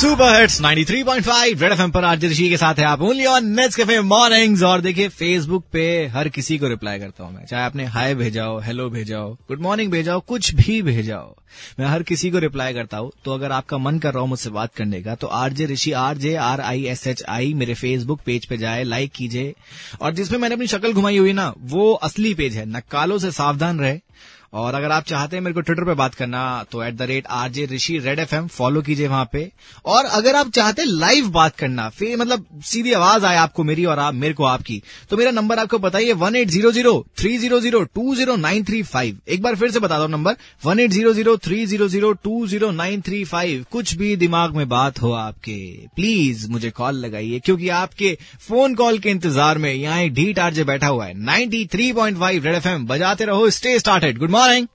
Super hits 93.5 red FM पर आज ऋषि के साथ है आप। Only on nets cafe mornings और देखिए फेसबुक पे हर किसी को रिप्लाई करता हूँ मैं। चाहे आपने हाय भेजाओ हेलो भेजाओ गुड मॉर्निंग भेजाओ कुछ भी भेजाओ मैं हर किसी को रिप्लाई करता हूँ। तो अगर आपका मन कर रहा हो मुझसे बात करने का तो RJ Rishi R J R I S H I मेरे फेसबुक पेज पे जाए लाइक कीजिए। और जिसमें मैंने अपनी शक्ल घुमाई हुई ना, वो असली पेज है। नक्कालों से सावधान रहे। और अगर आप चाहते हैं मेरे को ट्विटर पे बात करना तो at the rate RJ Rishi Red FM follow कीजिए वहाँ पे। और अगर आप चाहते हैं लाइव बात करना फिर मतलब सीधी आवाज़ आए आपको मेरी और आप, मेरे को आपकी तो मेरा नंबर आपको बताइए one eight zero zero three zero zero two zero nine three five एक बार फिर से बता दो number one eight zero zero three zero zero two zero nine three five कुछ भी दिमाग में बात हो आपके प्लीज़ मुझे कॉल लगाइए, क्योंकि आपके फ़ोन कॉल के इंतज़ार में यहाँ ढीट आरजे बैठा हुआ है। Ninety three point five Red FM बजाते रहो स्टे स्टार्टेड गुड मॉर्निंग